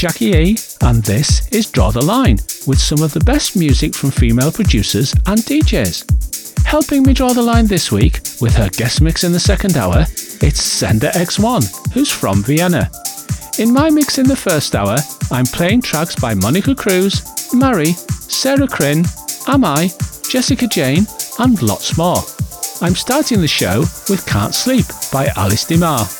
Jackie E, and this is Draw the Line with some of the best music from female producers and DJs. Helping me draw the line this week with her guest mix in the second hour, it's SNDR_Xone, who's from Vienna. In my mix in the first hour, I'm playing tracks by Monika Kruse, Mari, Sara Krin, Am I, Jesika Jane, and lots more. I'm starting the show with Can't Sleep by Alice DiMar.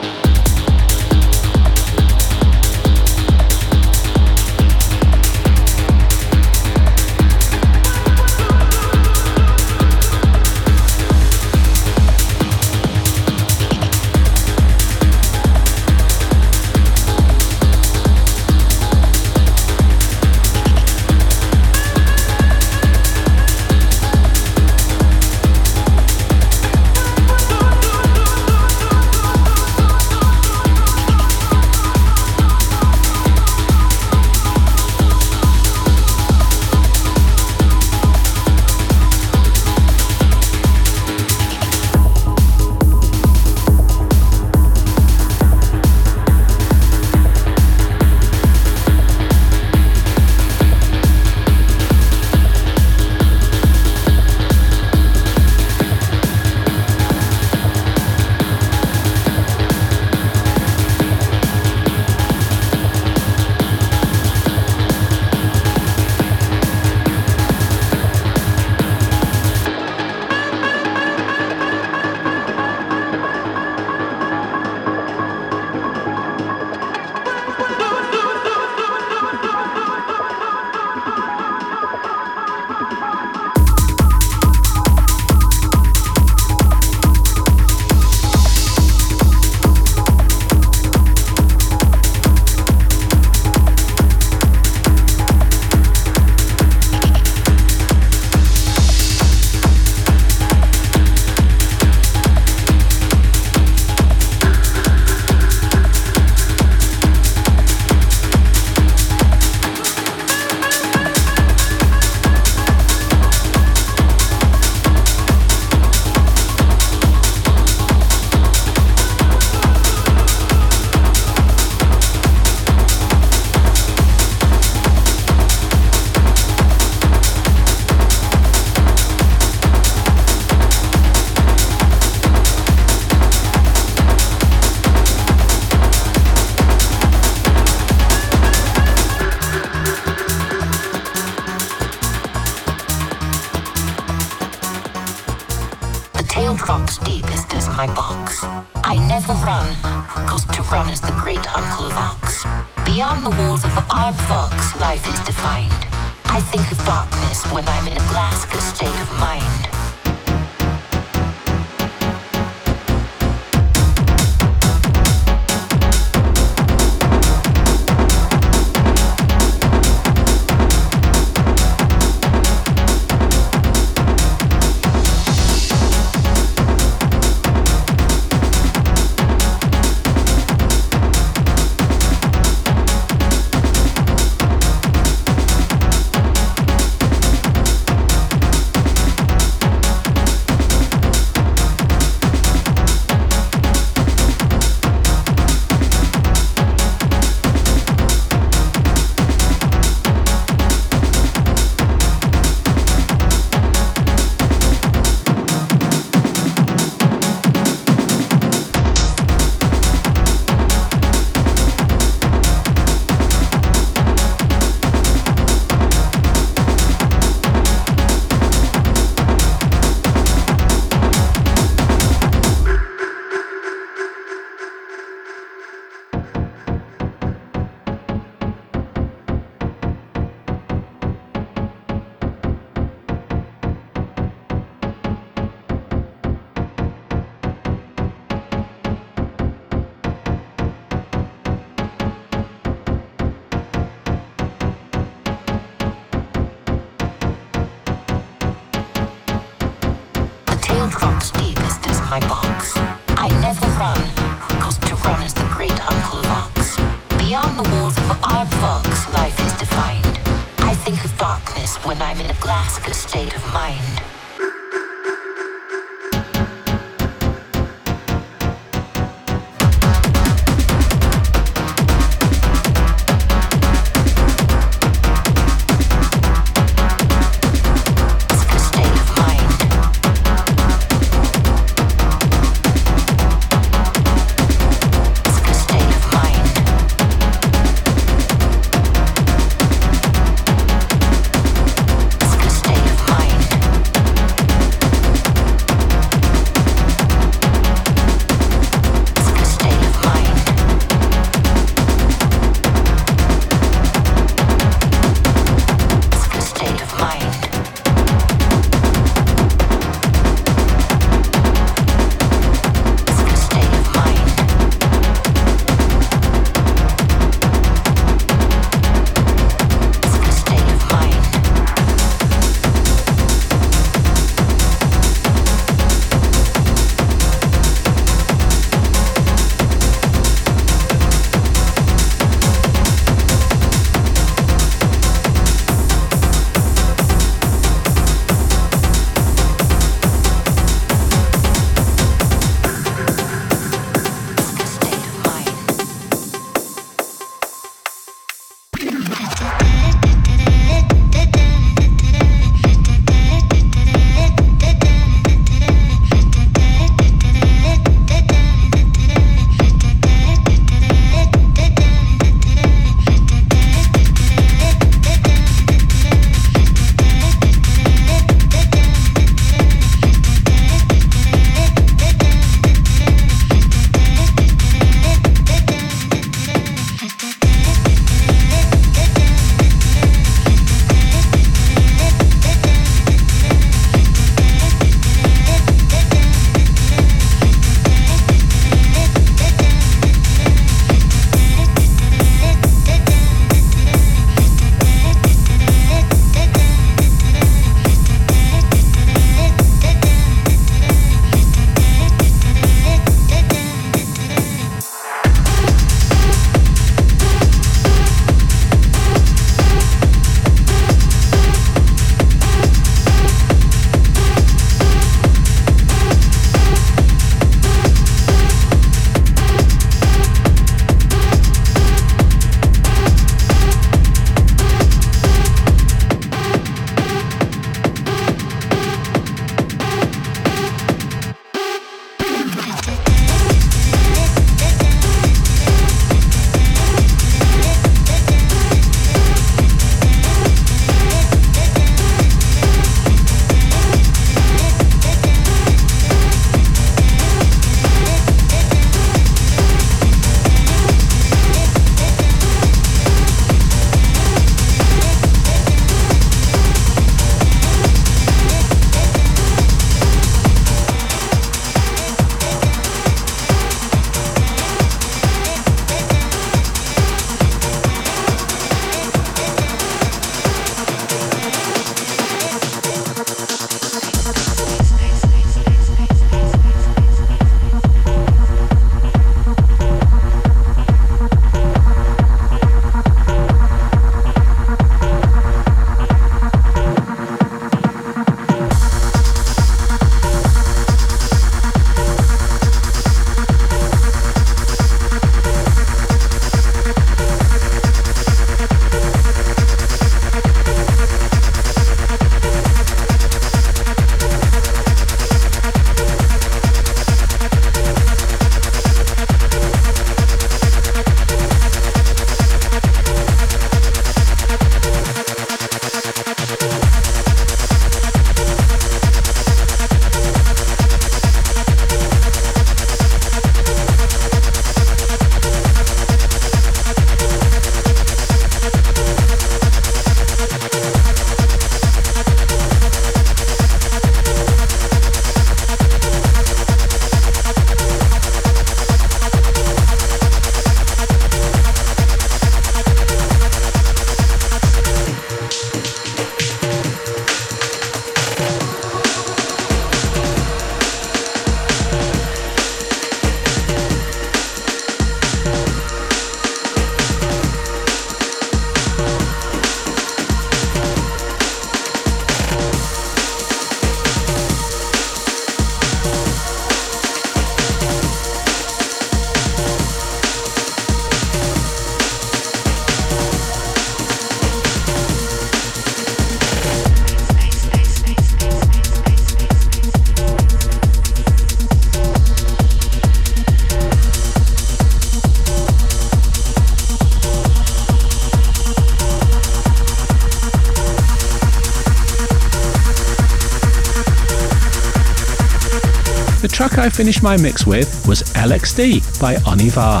Track I finished my mix with was LXD by Onivar.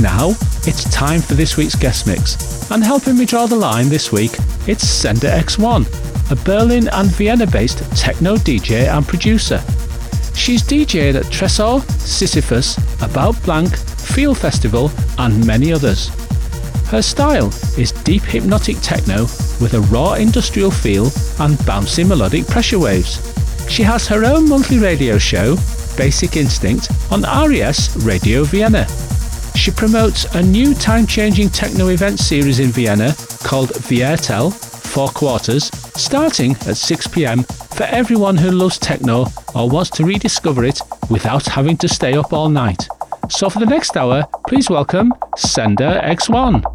Now, it's time for this week's guest mix, and helping me draw the line this week, it's SNDR_Xone, a Berlin and Vienna based techno DJ and producer. She's DJed at Tresor, Sisyphos, About Blank, Feel Festival, and many others. Her style is deep hypnotic techno with a raw industrial feel and bouncy melodic pressure waves. She has her own monthly radio show, Bass_ic Instinct, on RES Radio Vienna. She promotes a new time changing techno event series in Vienna called Viertel, Four Quarters, starting at 6pm for everyone who loves techno or wants to rediscover it without having to stay up all night. So for the next hour, please welcome SNDR_Xone.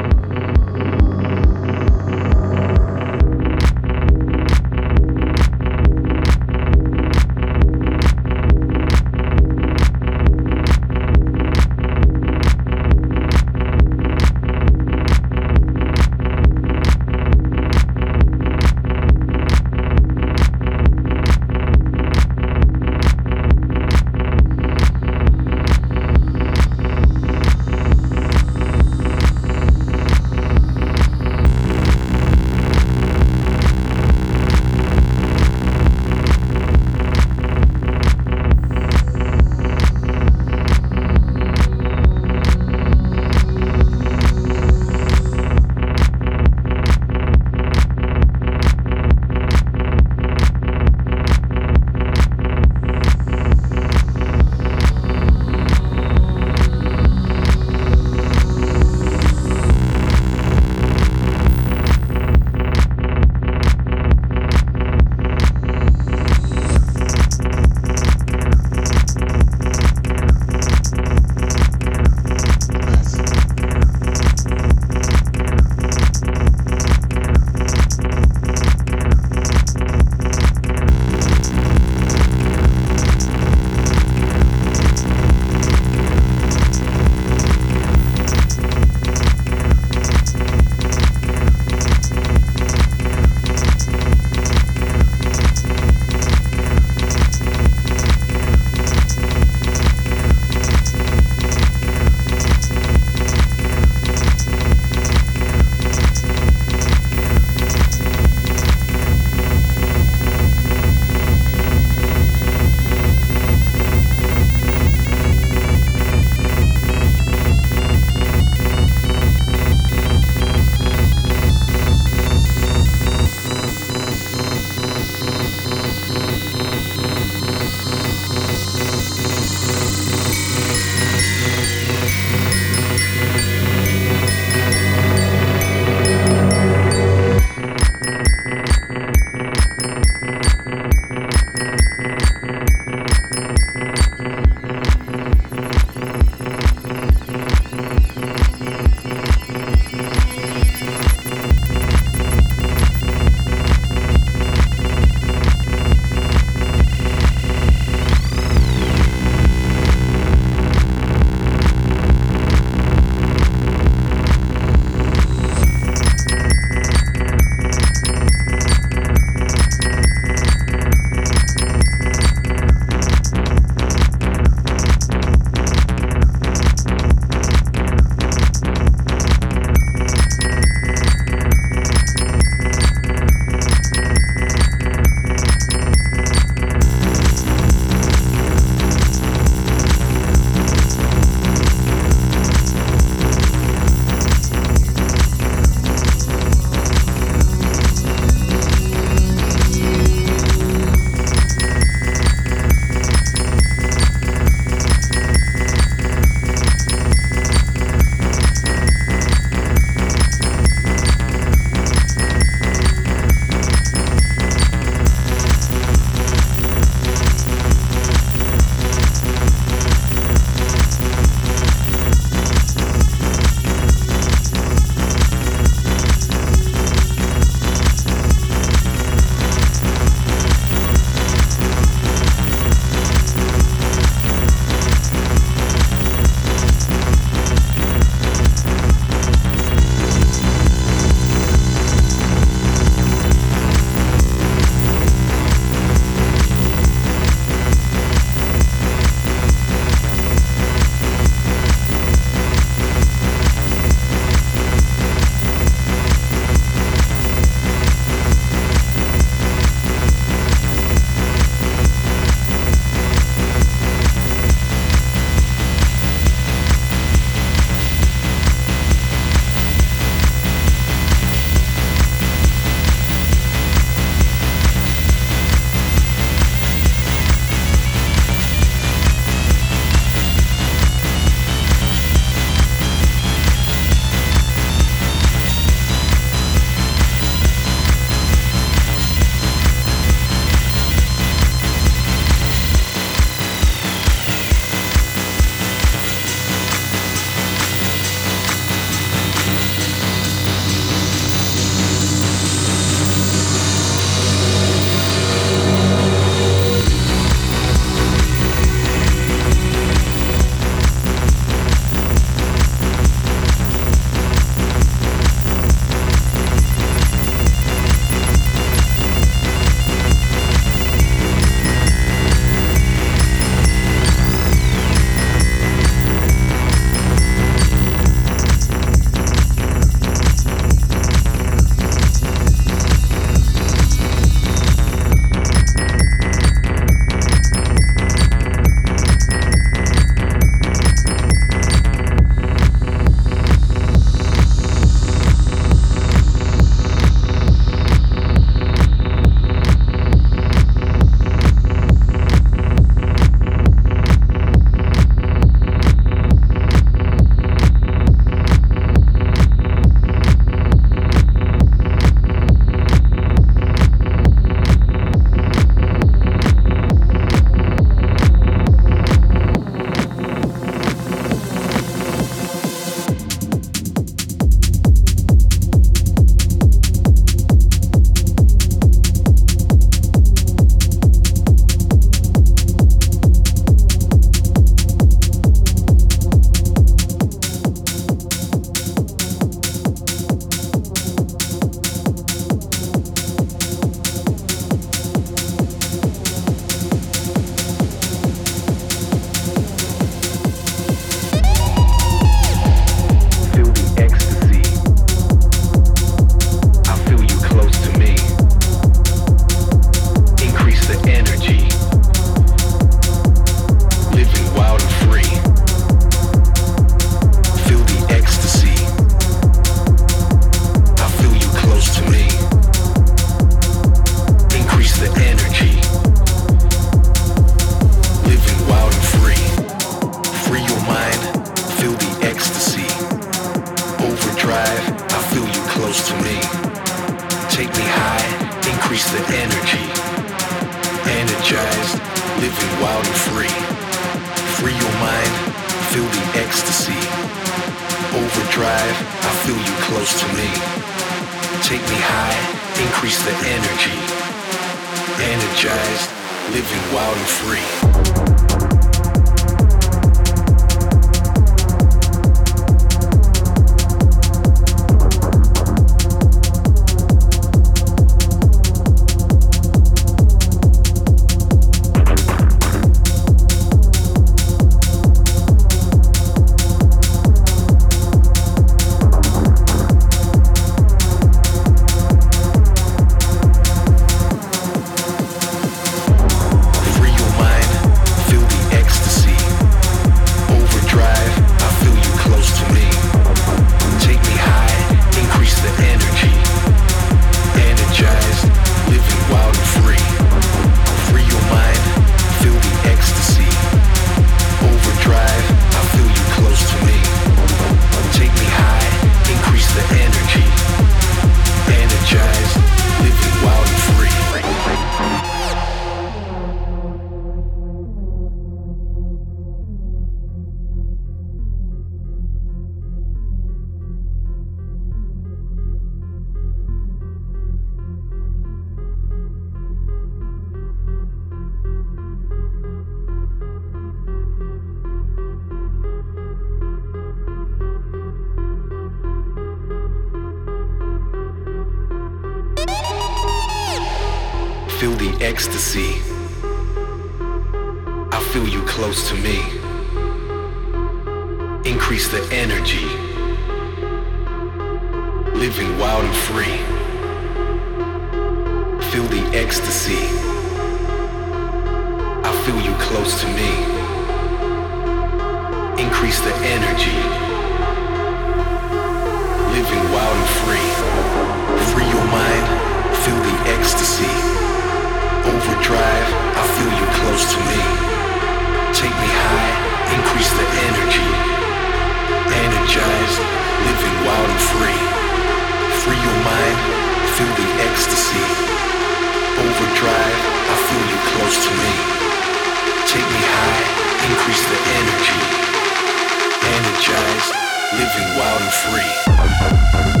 living wild and free.